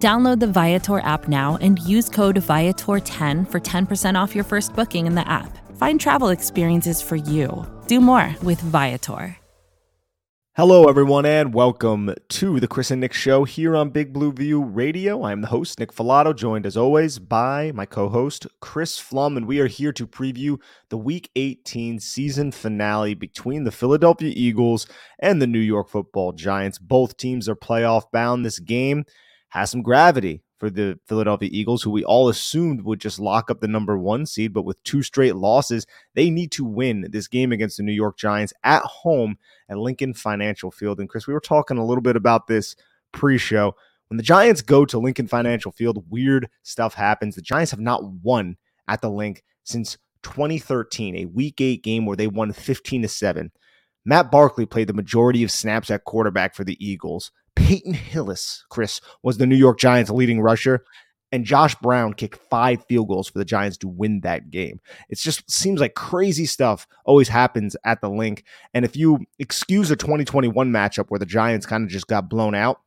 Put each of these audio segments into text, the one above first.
Download the Viator app now and use code Viator10 for 10% off your first booking in the app. Find travel experiences for you. Do more with Viator. Hello, everyone, and welcome to the Chris and Nick Show here on Big Blue View Radio. I'm the host, Nick Falato, joined as always by my co host, Chris Pflum, and we are here to preview the Week 18 season finale between the Philadelphia Eagles and the New York football Giants. Both teams are playoff bound. This game has some gravity for the Philadelphia Eagles, who we all assumed would just lock up the number one seed. But with two straight losses, they need to win this game against the New York Giants at home at Lincoln Financial Field. And Chris, we were talking a little bit about this pre show. When the Giants go to Lincoln Financial Field, weird stuff happens. The Giants have not won at the Link since 2013, a week eight game where they won 15 to 7. Matt Barkley played the majority of snaps at quarterback for the Eagles. Peyton Hillis, Chris, was the New York Giants' leading rusher. And Josh Brown kicked five field goals for the Giants to win that game. It just seems like crazy stuff always happens at the link. And if you excuse a 2021 matchup where the Giants kind of just got blown out,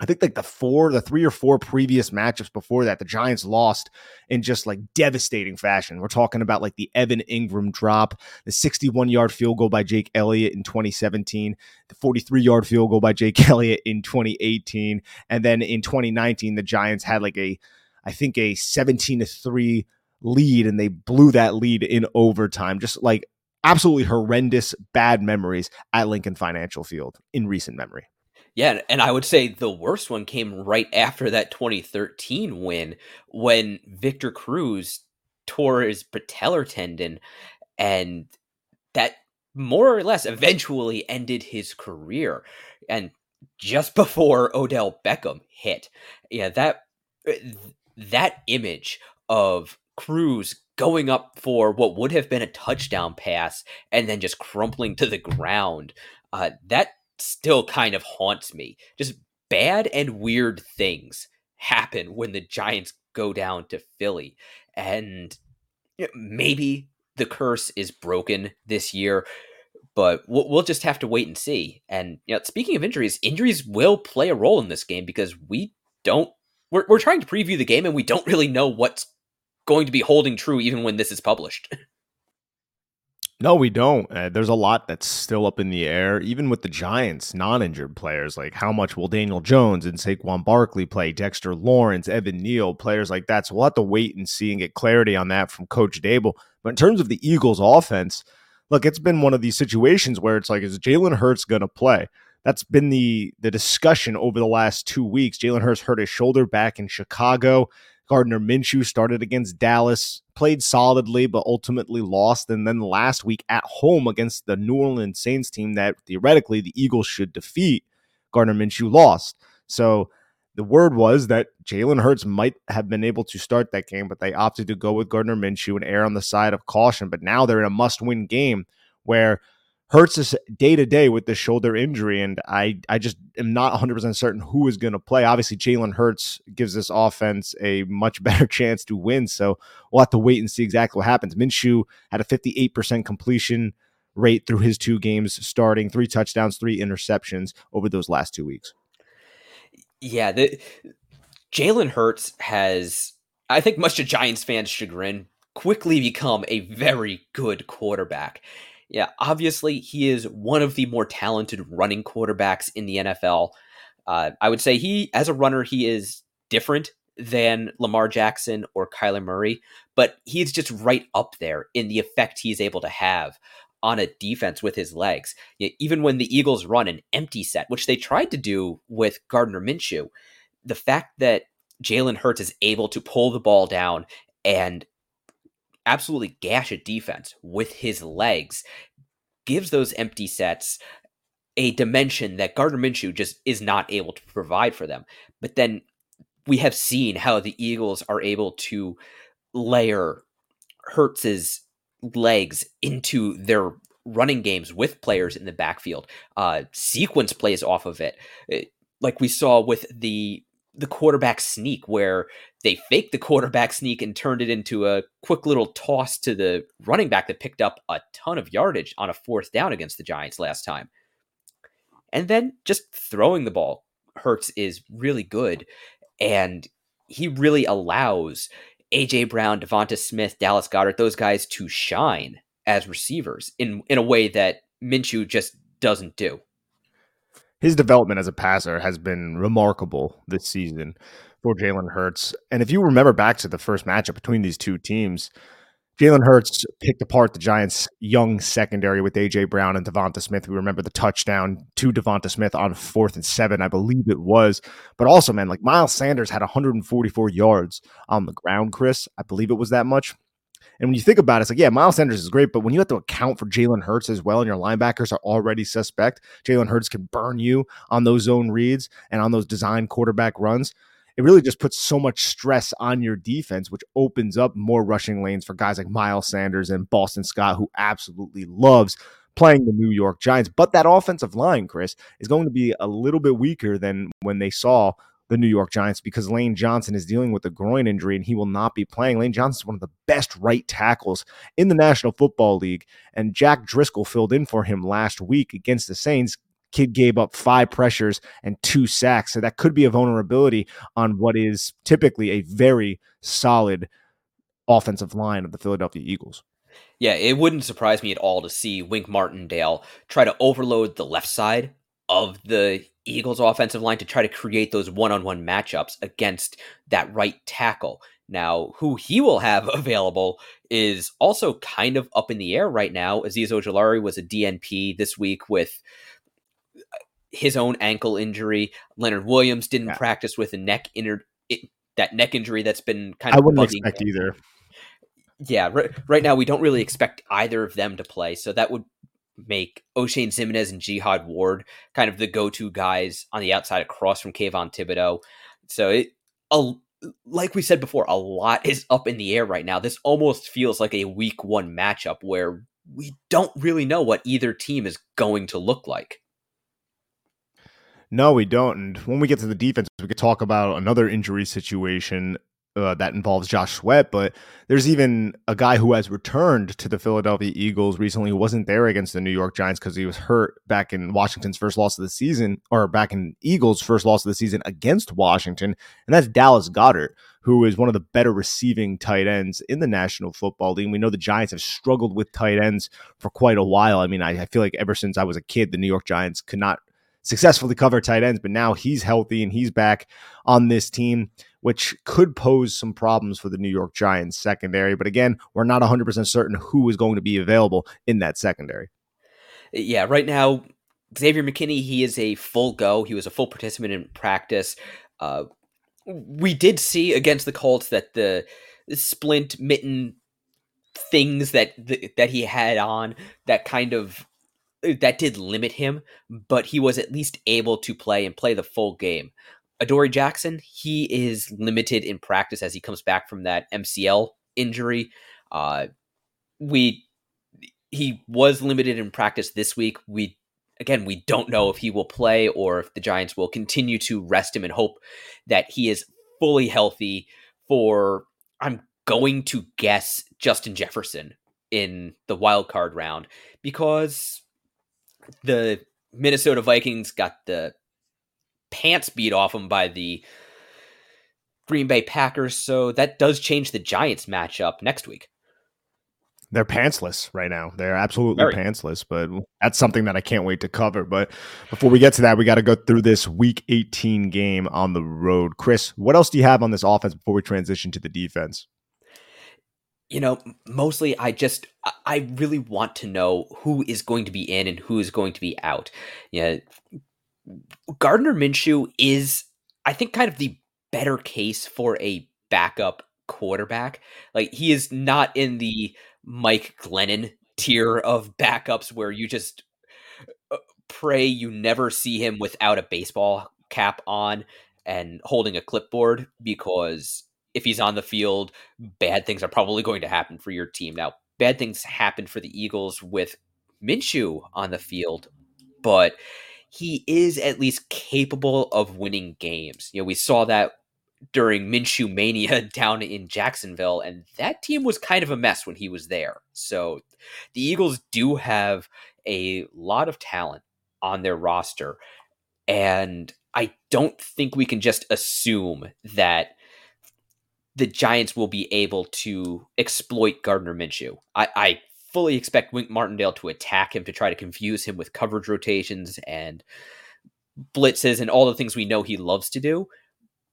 I think like the four, the three or four previous matchups before that, the Giants lost in just like devastating fashion. We're talking about like the Evan Engram drop, the 61 yard field goal by Jake Elliott in 2017, the 43 yard field goal by Jake Elliott in 2018. And then in 2019, the Giants had like a, I think a 17 to 3 lead and they blew that lead in overtime. Just like absolutely horrendous bad memories at Lincoln Financial Field in recent memory. Yeah, and I would say the worst one came right after that 2013 win when Victor Cruz tore his patellar tendon and that more or less eventually ended his career and just before Odell Beckham hit. Yeah, that uh, that image of Cruz going up for what would have been a touchdown pass and then just crumpling to the ground. Uh, that still kind of haunts me. Just bad and weird things happen when the Giants go down to Philly. And maybe the curse is broken this year, but we'll, just have to wait and see. And you know, speaking of injuries, injuries will play a role in this game because we don't. We're, we're trying to preview the game and we don't really know what's going to be holding true even when this is published. No, we don't. Uh, there's a lot that's still up in the air, even with the Giants' non-injured players. Like how much will Daniel Jones and Saquon Barkley play? Dexter Lawrence, Evan Neal, players like that. So we'll have to wait and see and get clarity on that from Coach Daboll. But in terms of the Eagles' offense, look, it's been one of these situations where it's like, is Jalen Hurts going to play? That's been the the discussion over the last two weeks. Jalen Hurts hurt his shoulder back in Chicago. Gardner Minshew started against Dallas, played solidly, but ultimately lost. And then last week at home against the New Orleans Saints team that theoretically the Eagles should defeat, Gardner Minshew lost. So the word was that Jalen Hurts might have been able to start that game, but they opted to go with Gardner Minshew and err on the side of caution. But now they're in a must win game where Hurts is day to day with the shoulder injury, and I I just am not 100 percent certain who is going to play. Obviously, Jalen Hurts gives this offense a much better chance to win, so we'll have to wait and see exactly what happens. Minshew had a 58 percent completion rate through his two games, starting three touchdowns, three interceptions over those last two weeks. Yeah, the Jalen Hurts has, I think, much to Giants fans' chagrin, quickly become a very good quarterback. Yeah, obviously he is one of the more talented running quarterbacks in the NFL. Uh, I would say he, as a runner, he is different than Lamar Jackson or Kyler Murray, but he's just right up there in the effect he's able to have on a defense with his legs. Even when the Eagles run an empty set, which they tried to do with Gardner Minshew, the fact that Jalen Hurts is able to pull the ball down and absolutely gash a defense with his legs gives those empty sets a dimension that Gardner Minshew just is not able to provide for them. But then we have seen how the Eagles are able to layer Hurts's legs into their running games with players in the backfield. Uh, sequence plays off of it, it, like we saw with the the quarterback sneak, where they faked the quarterback sneak and turned it into a quick little toss to the running back that picked up a ton of yardage on a fourth down against the Giants last time. And then just throwing the ball. Hurts is really good, and he really allows AJ Brown, Devonta Smith, Dallas Goedert, those guys to shine as receivers in in a way that Minshew just doesn't do. His development as a passer has been remarkable this season for Jalen Hurts. And if you remember back to the first matchup between these two teams, Jalen Hurts picked apart the Giants' young secondary with AJ Brown and Devonta Smith. We remember the touchdown to Devonta Smith on fourth and seven, I believe it was. But also, man, like Miles Sanders had 144 yards on the ground, Chris. I believe it was that much. And when you think about it, it's like, yeah, Miles Sanders is great, but when you have to account for Jalen Hurts as well, and your linebackers are already suspect, Jalen Hurts can burn you on those zone reads and on those design quarterback runs. It really just puts so much stress on your defense, which opens up more rushing lanes for guys like Miles Sanders and Boston Scott, who absolutely loves playing the New York Giants. But that offensive line, Chris, is going to be a little bit weaker than when they saw the New York Giants because Lane Johnson is dealing with a groin injury and he will not be playing. Lane Johnson is one of the best right tackles in the National Football League, and Jack Driscoll filled in for him last week against the Saints. Kid gave up five pressures and two sacks. So that could be a vulnerability on what is typically a very solid offensive line of the Philadelphia Eagles. Yeah, it wouldn't surprise me at all to see Wink Martindale try to overload the left side of the Eagles offensive line to try to create those one-on-one matchups against that right tackle. Now, who he will have available is also kind of up in the air right now. Azeez Ojulari was a DNP this week with his own ankle injury. Leonard Williams didn't yeah. practice with a neck inner that neck injury that's been kind of. I wouldn't expect him. either. Yeah, right, right now we don't really expect either of them to play, so that would make Oshane Ximines and Jihad Ward kind of the go-to guys on the outside across from Kayvon Thibodeaux. So it, a, like we said before, a lot is up in the air right now. This almost feels like a week one matchup where we don't really know what either team is going to look like. No, we don't. And when we get to the defense, we could talk about another injury situation uh, that involves Josh Sweat, but there's even a guy who has returned to the Philadelphia Eagles recently who wasn't there against the New York Giants because he was hurt back in Washington's first loss of the season, or back in Eagles' first loss of the season against Washington, and that's Dallas Goedert, who is one of the better receiving tight ends in the National Football League. We know the Giants have struggled with tight ends for quite a while. I mean, I, I feel like ever since I was a kid, the New York Giants could not successfully cover tight ends, but now he's healthy and he's back on this team which could pose some problems for the New York Giants secondary. But again, we're not 100% certain who is going to be available in that secondary. Yeah, right now, Xavier McKinney, he is a full go. He was a full participant in practice. Uh, we did see against the Colts that the, splint mitten things that that he had on that kind of that did limit him, but he was at least able to play and play the full game. Adoree Jackson, he is limited in practice as he comes back from that MCL injury. Uh, we he was limited in practice this week. We again, we don't know if he will play or if the Giants will continue to rest him and hope that he is fully healthy for I'm going to guess Justin Jefferson in the wild card round because the Minnesota Vikings got the pants beat off them by the Green Bay Packers. So that does change the Giants matchup next week. They're pantsless right now. They're absolutely Very. pantsless, but that's something that I can't wait to cover. But before we get to that, we got to go through this week 18 game on the road. Chris, what else do you have on this offense before we transition to the defense? You know, mostly I just I really want to know who is going to be in and who is going to be out. Yeah, Gardner Minshew is, I think, kind of the better case for a backup quarterback. Like he is not in the Mike Glennon tier of backups where you just uh, pray you never see him without a baseball cap on and holding a clipboard because if he's on the field, bad things are probably going to happen for your team. Now, bad things happened for the Eagles with Minshew on the field, but he is at least capable of winning games. You know, we saw that during Minshew Mania down in Jacksonville, and that team was kind of a mess when he was there. So the Eagles do have a lot of talent on their roster, and I don't think we can just assume that the Giants will be able to exploit Gardner Minshew. I, I fully expect Wink Martindale to attack him to try to confuse him with coverage rotations and blitzes and all the things we know he loves to do.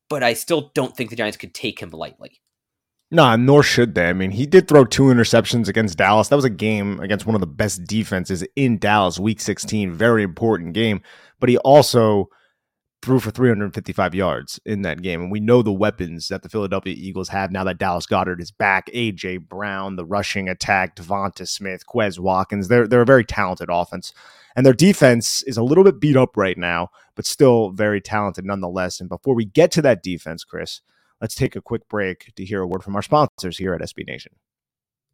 But I still don't think the Giants could take him lightly. No, nor should they. I mean, he did throw two interceptions against Dallas. That was a game against one of the best defenses in Dallas, week 16. Very important game. But he also threw for 355 yards in that game. And we know the weapons that the Philadelphia Eagles have now that Dallas Goedert is back. A.J. Brown, the rushing attack, Devonta Smith, Quez Watkins. They're, they're a very talented offense. And their defense is a little bit beat up right now, but still very talented nonetheless. And before we get to that defense, Chris, let's take a quick break to hear a word from our sponsors here at SB Nation.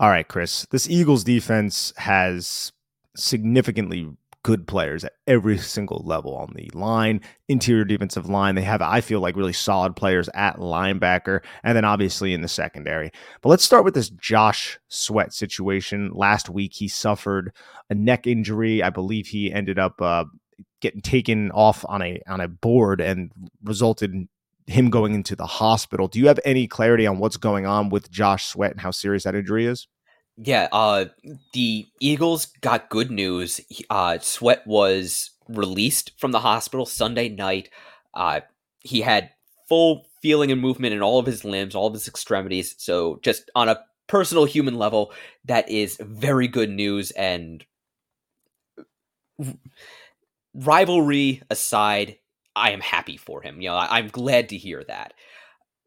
All right, Chris. This Eagles defense has significantly good players at every single level on the line, interior defensive line. They have, I feel like, really solid players at linebacker, and then obviously in the secondary. But let's start with this Josh Sweat situation. Last week, he suffered a neck injury. I believe he ended up uh, getting taken off on a on a board and resulted in him going into the hospital. Do you have any clarity on what's going on with Josh Sweat and how serious that injury is? Yeah, uh, the Eagles got good news. Uh, Sweat was released from the hospital Sunday night. Uh, he had full feeling and movement in all of his limbs, all of his extremities. So, just on a personal human level, that is very good news. And rivalry aside, I am happy for him. You know, I- I'm glad to hear that.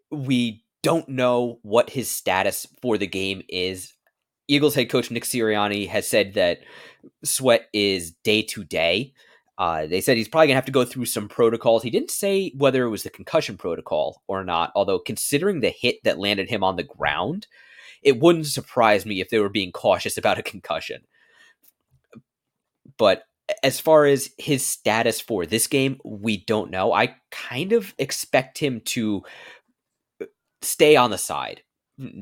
We don't know what his status for the game is. Eagles head coach Nick Sirianni has said that Sweat is day to day. Uh, they said he's probably gonna have to go through some protocols. He didn't say whether it was the concussion protocol or not. Although considering the hit that landed him on the ground, it wouldn't surprise me if they were being cautious about a concussion. But as far as his status for this game, we don't know. I kind of expect him to uh, stay on the side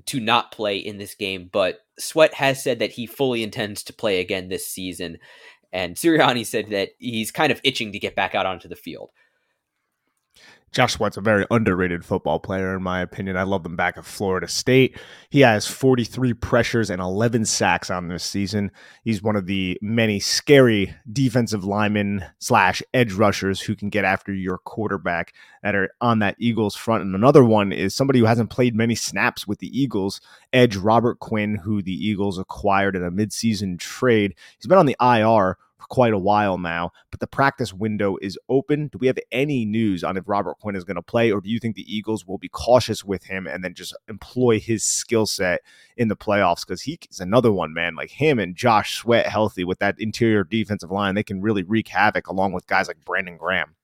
to not play in this game, but Sweat has said that he fully intends to play again this season. And Sirianni said that he's kind of itching to get back out onto the field. Josh Sweat's a very underrated football player, in my opinion. I love him back at Florida State. He has 43 pressures and 11 sacks on this season. He's one of the many scary defensive linemen slash edge rushers who can get after your quarterback that are on that Eagles front. And another one is somebody who hasn't played many snaps with the Eagles, edge Robert Quinn, who the Eagles acquired in a midseason trade. He's been on the IR quite a while now, but the practice window is open. Do we have any news on if Robert Quinn is going to play, or do you think the Eagles will be cautious with him and then just employ his skill set in the playoffs? Because he's another one, man. Like him and Josh Sweat healthy with that interior defensive line, they can really wreak havoc along with guys like Brandon Graham.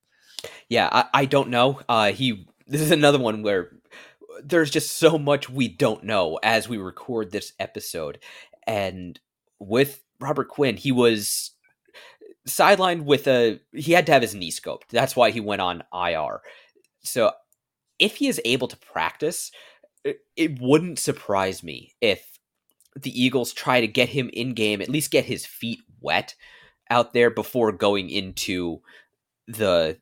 Yeah, I, I don't know. Uh, he this is another one where there's just so much we don't know as we record this episode, and with Robert Quinn, he was sidelined with a he had to have his knee scoped. That's why he went on IR. So if he is able to practice, it, it wouldn't surprise me if the Eagles try to get him in game, at least get his feet wet out there before going into the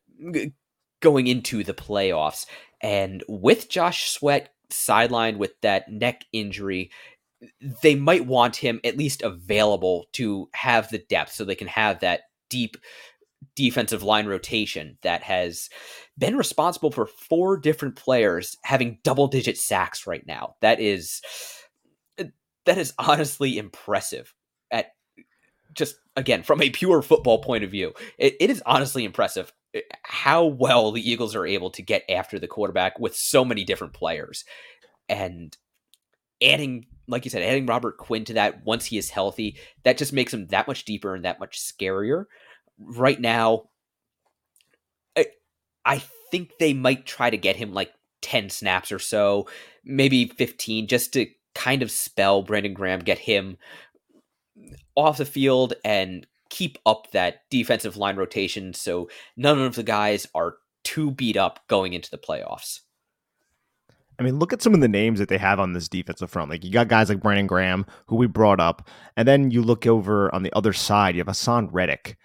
going into the playoffs. And with Josh Sweat sidelined with that neck injury, they might want him at least available to have the depth so they can have that deep defensive line rotation that has been responsible for four different players having double digit sacks right now. That is that is honestly impressive at just again from a pure football point of view. it, it is honestly impressive eh, how well the Eagles are able to get after the quarterback with so many different players. And adding like you said, adding Robert Quinn to that once he is healthy, that just makes him that much deeper and that much scarier. Right now, I, I think they might try to get him like 10 snaps or so, maybe 15, just to kind of spell Brandon Graham, get him off the field and keep up that defensive line rotation so none of the guys are too beat up going into the playoffs. I mean, look at some of the names that they have on this defensive front. Like you got guys like Brandon Graham, who we brought up, and then you look over on the other side, you have Haason Reddick,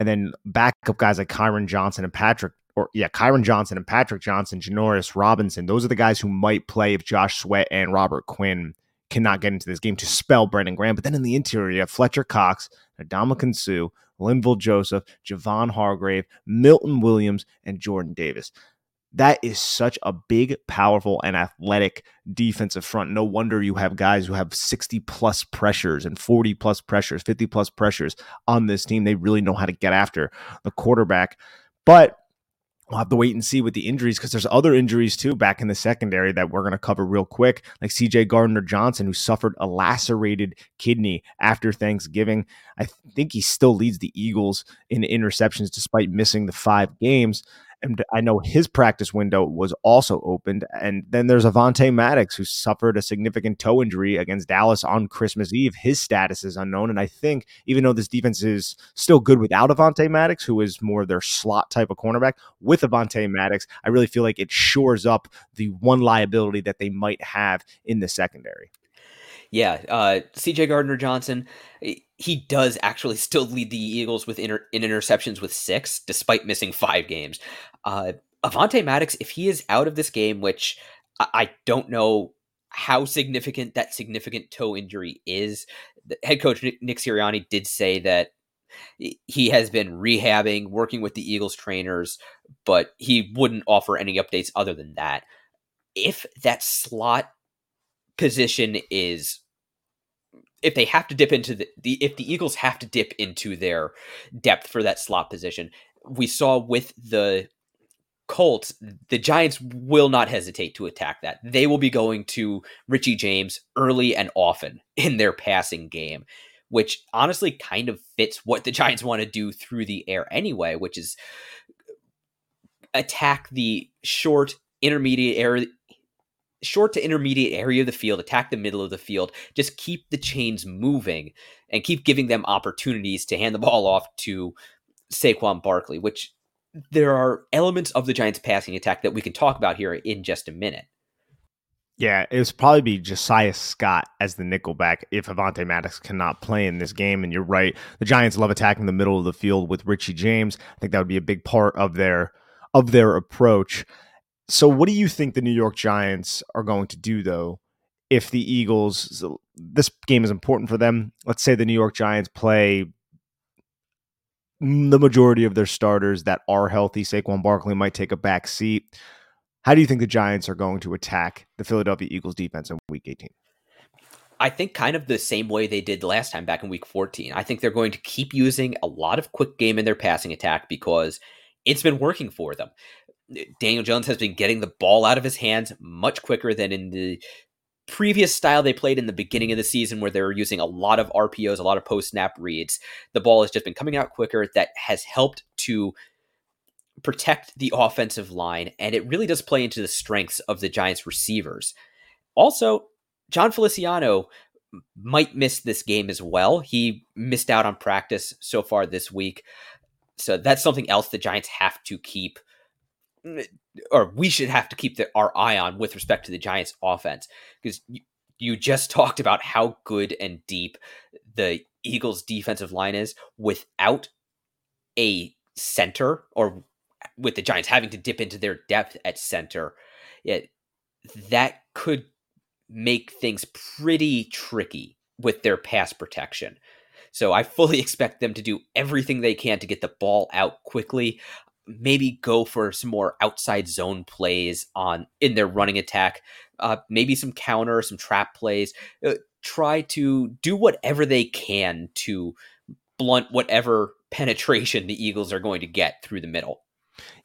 and then backup guys like Kyron Johnson and Patrick, or yeah, Kyron Johnson and Patrick Johnson, Janarius Robinson. Those are the guys who might play if Josh Sweat and Robert Quinn cannot get into this game to spell Brandon Graham. But then in the interior, you have Fletcher Cox, Adama Suh, Linval Joseph, Javon Hargrave, Milton Williams, and Jordan Davis. That is such a big, powerful, and athletic defensive front. No wonder you have guys who have 60 plus pressures and 40 plus pressures, 50 plus pressures on this team. They really know how to get after the quarterback. But we'll have to wait and see with the injuries because there's other injuries too back in the secondary that we're going to cover real quick, like CJ Gardner Johnson, who suffered a lacerated kidney after Thanksgiving. I think he still leads the Eagles in interceptions despite missing the five games and I know his practice window was also opened. And then there's Avonte Maddox, who suffered a significant toe injury against Dallas on Christmas Eve. His status is unknown. And I think even though this defense is still good without Avonte Maddox, who is more their slot type of cornerback, with Avonte Maddox, I really feel like it shores up the one liability that they might have in the secondary. Yeah, uh, C.J. Gardner Johnson, he does actually still lead the Eagles with inter- in interceptions with six, despite missing five games. Uh, Avonte Maddox, if he is out of this game, which I, don't know how significant that significant toe injury is, the head coach Nick Sirianni did say that he has been rehabbing, working with the Eagles trainers, but he wouldn't offer any updates other than that. If that slot position is if they have to dip into the, the if the Eagles have to dip into their depth for that slot position, we saw with the Colts, the Giants will not hesitate to attack that. They will be going to Richie James early and often in their passing game, which honestly kind of fits what the Giants want to do through the air anyway, which is attack the short intermediate area short to intermediate area of the field, attack the middle of the field, just keep the chains moving and keep giving them opportunities to hand the ball off to Saquon Barkley, which there are elements of the Giants passing attack that we can talk about here in just a minute. Yeah, it was probably be Josiah Scott as the nickelback if Avonte Maddox cannot play in this game. And you're right, the Giants love attacking the middle of the field with Richie James. I think that would be a big part of their of their approach. So, what do you think the New York Giants are going to do, though, if the Eagles, this game is important for them? Let's say the New York Giants play the majority of their starters that are healthy. Saquon Barkley might take a back seat. How do you think the Giants are going to attack the Philadelphia Eagles defense in week 18? I think kind of the same way they did last time back in week 14. I think they're going to keep using a lot of quick game in their passing attack because it's been working for them. Daniel Jones has been getting the ball out of his hands much quicker than in the previous style they played in the beginning of the season where they were using a lot of RPOs, a lot of post snap reads. The ball has just been coming out quicker. That has helped to protect the offensive line, and it really does play into the strengths of the Giants receivers. Also, Jon Feliciano might miss this game as well. He missed out on practice so far this week. So that's something else the Giants have to keep or we should have to keep the, our eye on with respect to the Giants offense because you, you just talked about how good and deep the Eagles defensive line is without a center or with the Giants having to dip into their depth at center. It, that could make things pretty tricky with their pass protection. So I fully expect them to do everything they can to get the ball out quickly. Maybe go for some more outside zone plays on in their running attack. Uh, maybe some counter, some trap plays. Uh, try to do whatever they can to blunt whatever penetration the Eagles are going to get through the middle.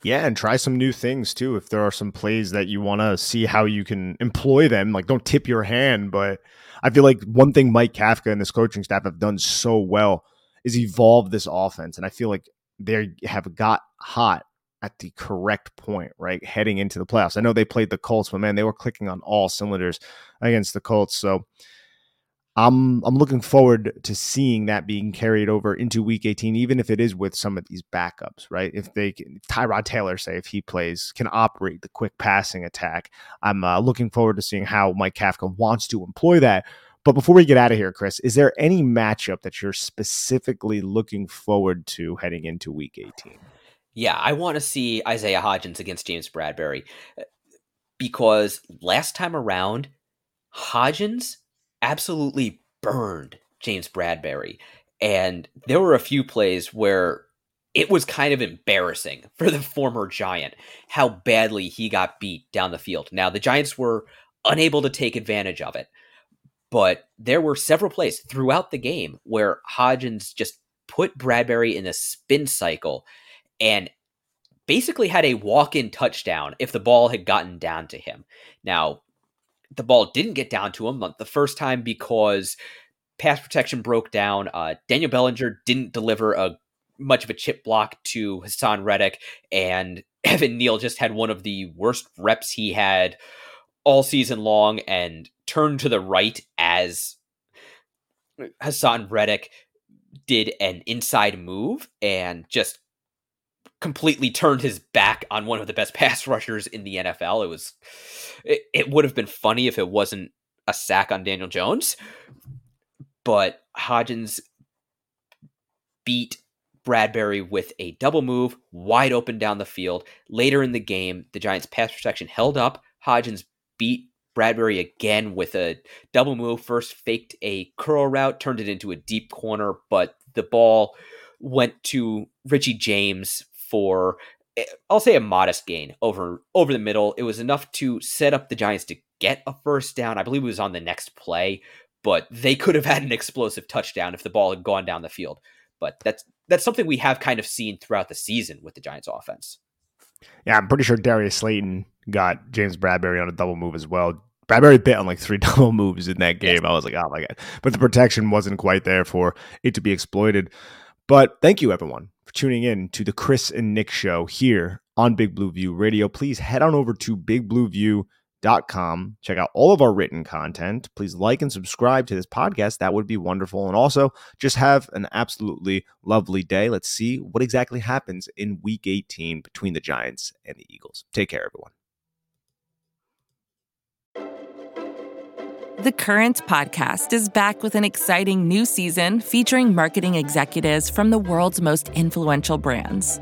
Yeah, and try some new things too. If there are some plays that you want to see how you can employ them, like don't tip your hand. But I feel like one thing Mike Kafka and this coaching staff have done so well is evolve this offense. And I feel like they have got hot at the correct point, right? Heading into the playoffs. I know they played the Colts, but man, they were clicking on all cylinders against the Colts. So I'm I'm looking forward to seeing that being carried over into Week 18, even if it is with some of these backups, right? If they can, Tyrod Taylor, say, if he plays, can operate the quick passing attack, I'm uh, looking forward to seeing how Mike Kafka wants to employ that. But before we get out of here, Chris, is there any matchup that you're specifically looking forward to heading into Week 18? Yeah, I want to see Isaiah Hodgins against James Bradberry uh, because last time around, Hodgins absolutely burned James Bradberry. And there were a few plays where it was kind of embarrassing for the former Giant how badly he got beat down the field. Now, the Giants were unable to take advantage of it, but there were several plays throughout the game where Hodgins just put Bradberry in a spin cycle and basically had a walk in touchdown if the ball had gotten down to him. Now, the ball didn't get down to him the first time because pass protection broke down. Uh, Daniel Bellinger didn't deliver a much of a chip block to Haason Reddick, and Evan Neal just had one of the worst reps he had all season long and turned to the right as Haason Reddick did an inside move and just completely turned his back on one of the best pass rushers in the NFL. It was it, it would have been funny if it wasn't a sack on Daniel Jones, but Hodgins beat Bradberry with a double move wide open down the field. Later in the game, the Giants pass protection held up. Hodgins beat Bradberry again with a double move. First faked a curl route, turned it into a deep corner, but the ball went to Richie James for eh, I'll say a modest gain over over the middle. It was enough to set up the Giants to get a first down. I believe it was on the next play, but they could have had an explosive touchdown if the ball had gone down the field. But that's that's something we have kind of seen throughout the season with the Giants offense. Yeah, I'm pretty sure Darius Slayton got James Bradberry on a double move as well. Bradberry bit on like three double moves in that game. I was like, oh my god. But the protection wasn't quite there for it to be exploited. But thank you everyone for tuning in to the Chris and Nick show here on Big Blue View Radio. Please head on over to bigblueview.com. Check out all of our written content. Please like and subscribe to this podcast. That would be wonderful. And also, just have an absolutely lovely day. Let's see what exactly happens in week 18 between the Giants and the Eagles. Take care, everyone. The Current podcast is back with an exciting new season featuring marketing executives from the world's most influential brands.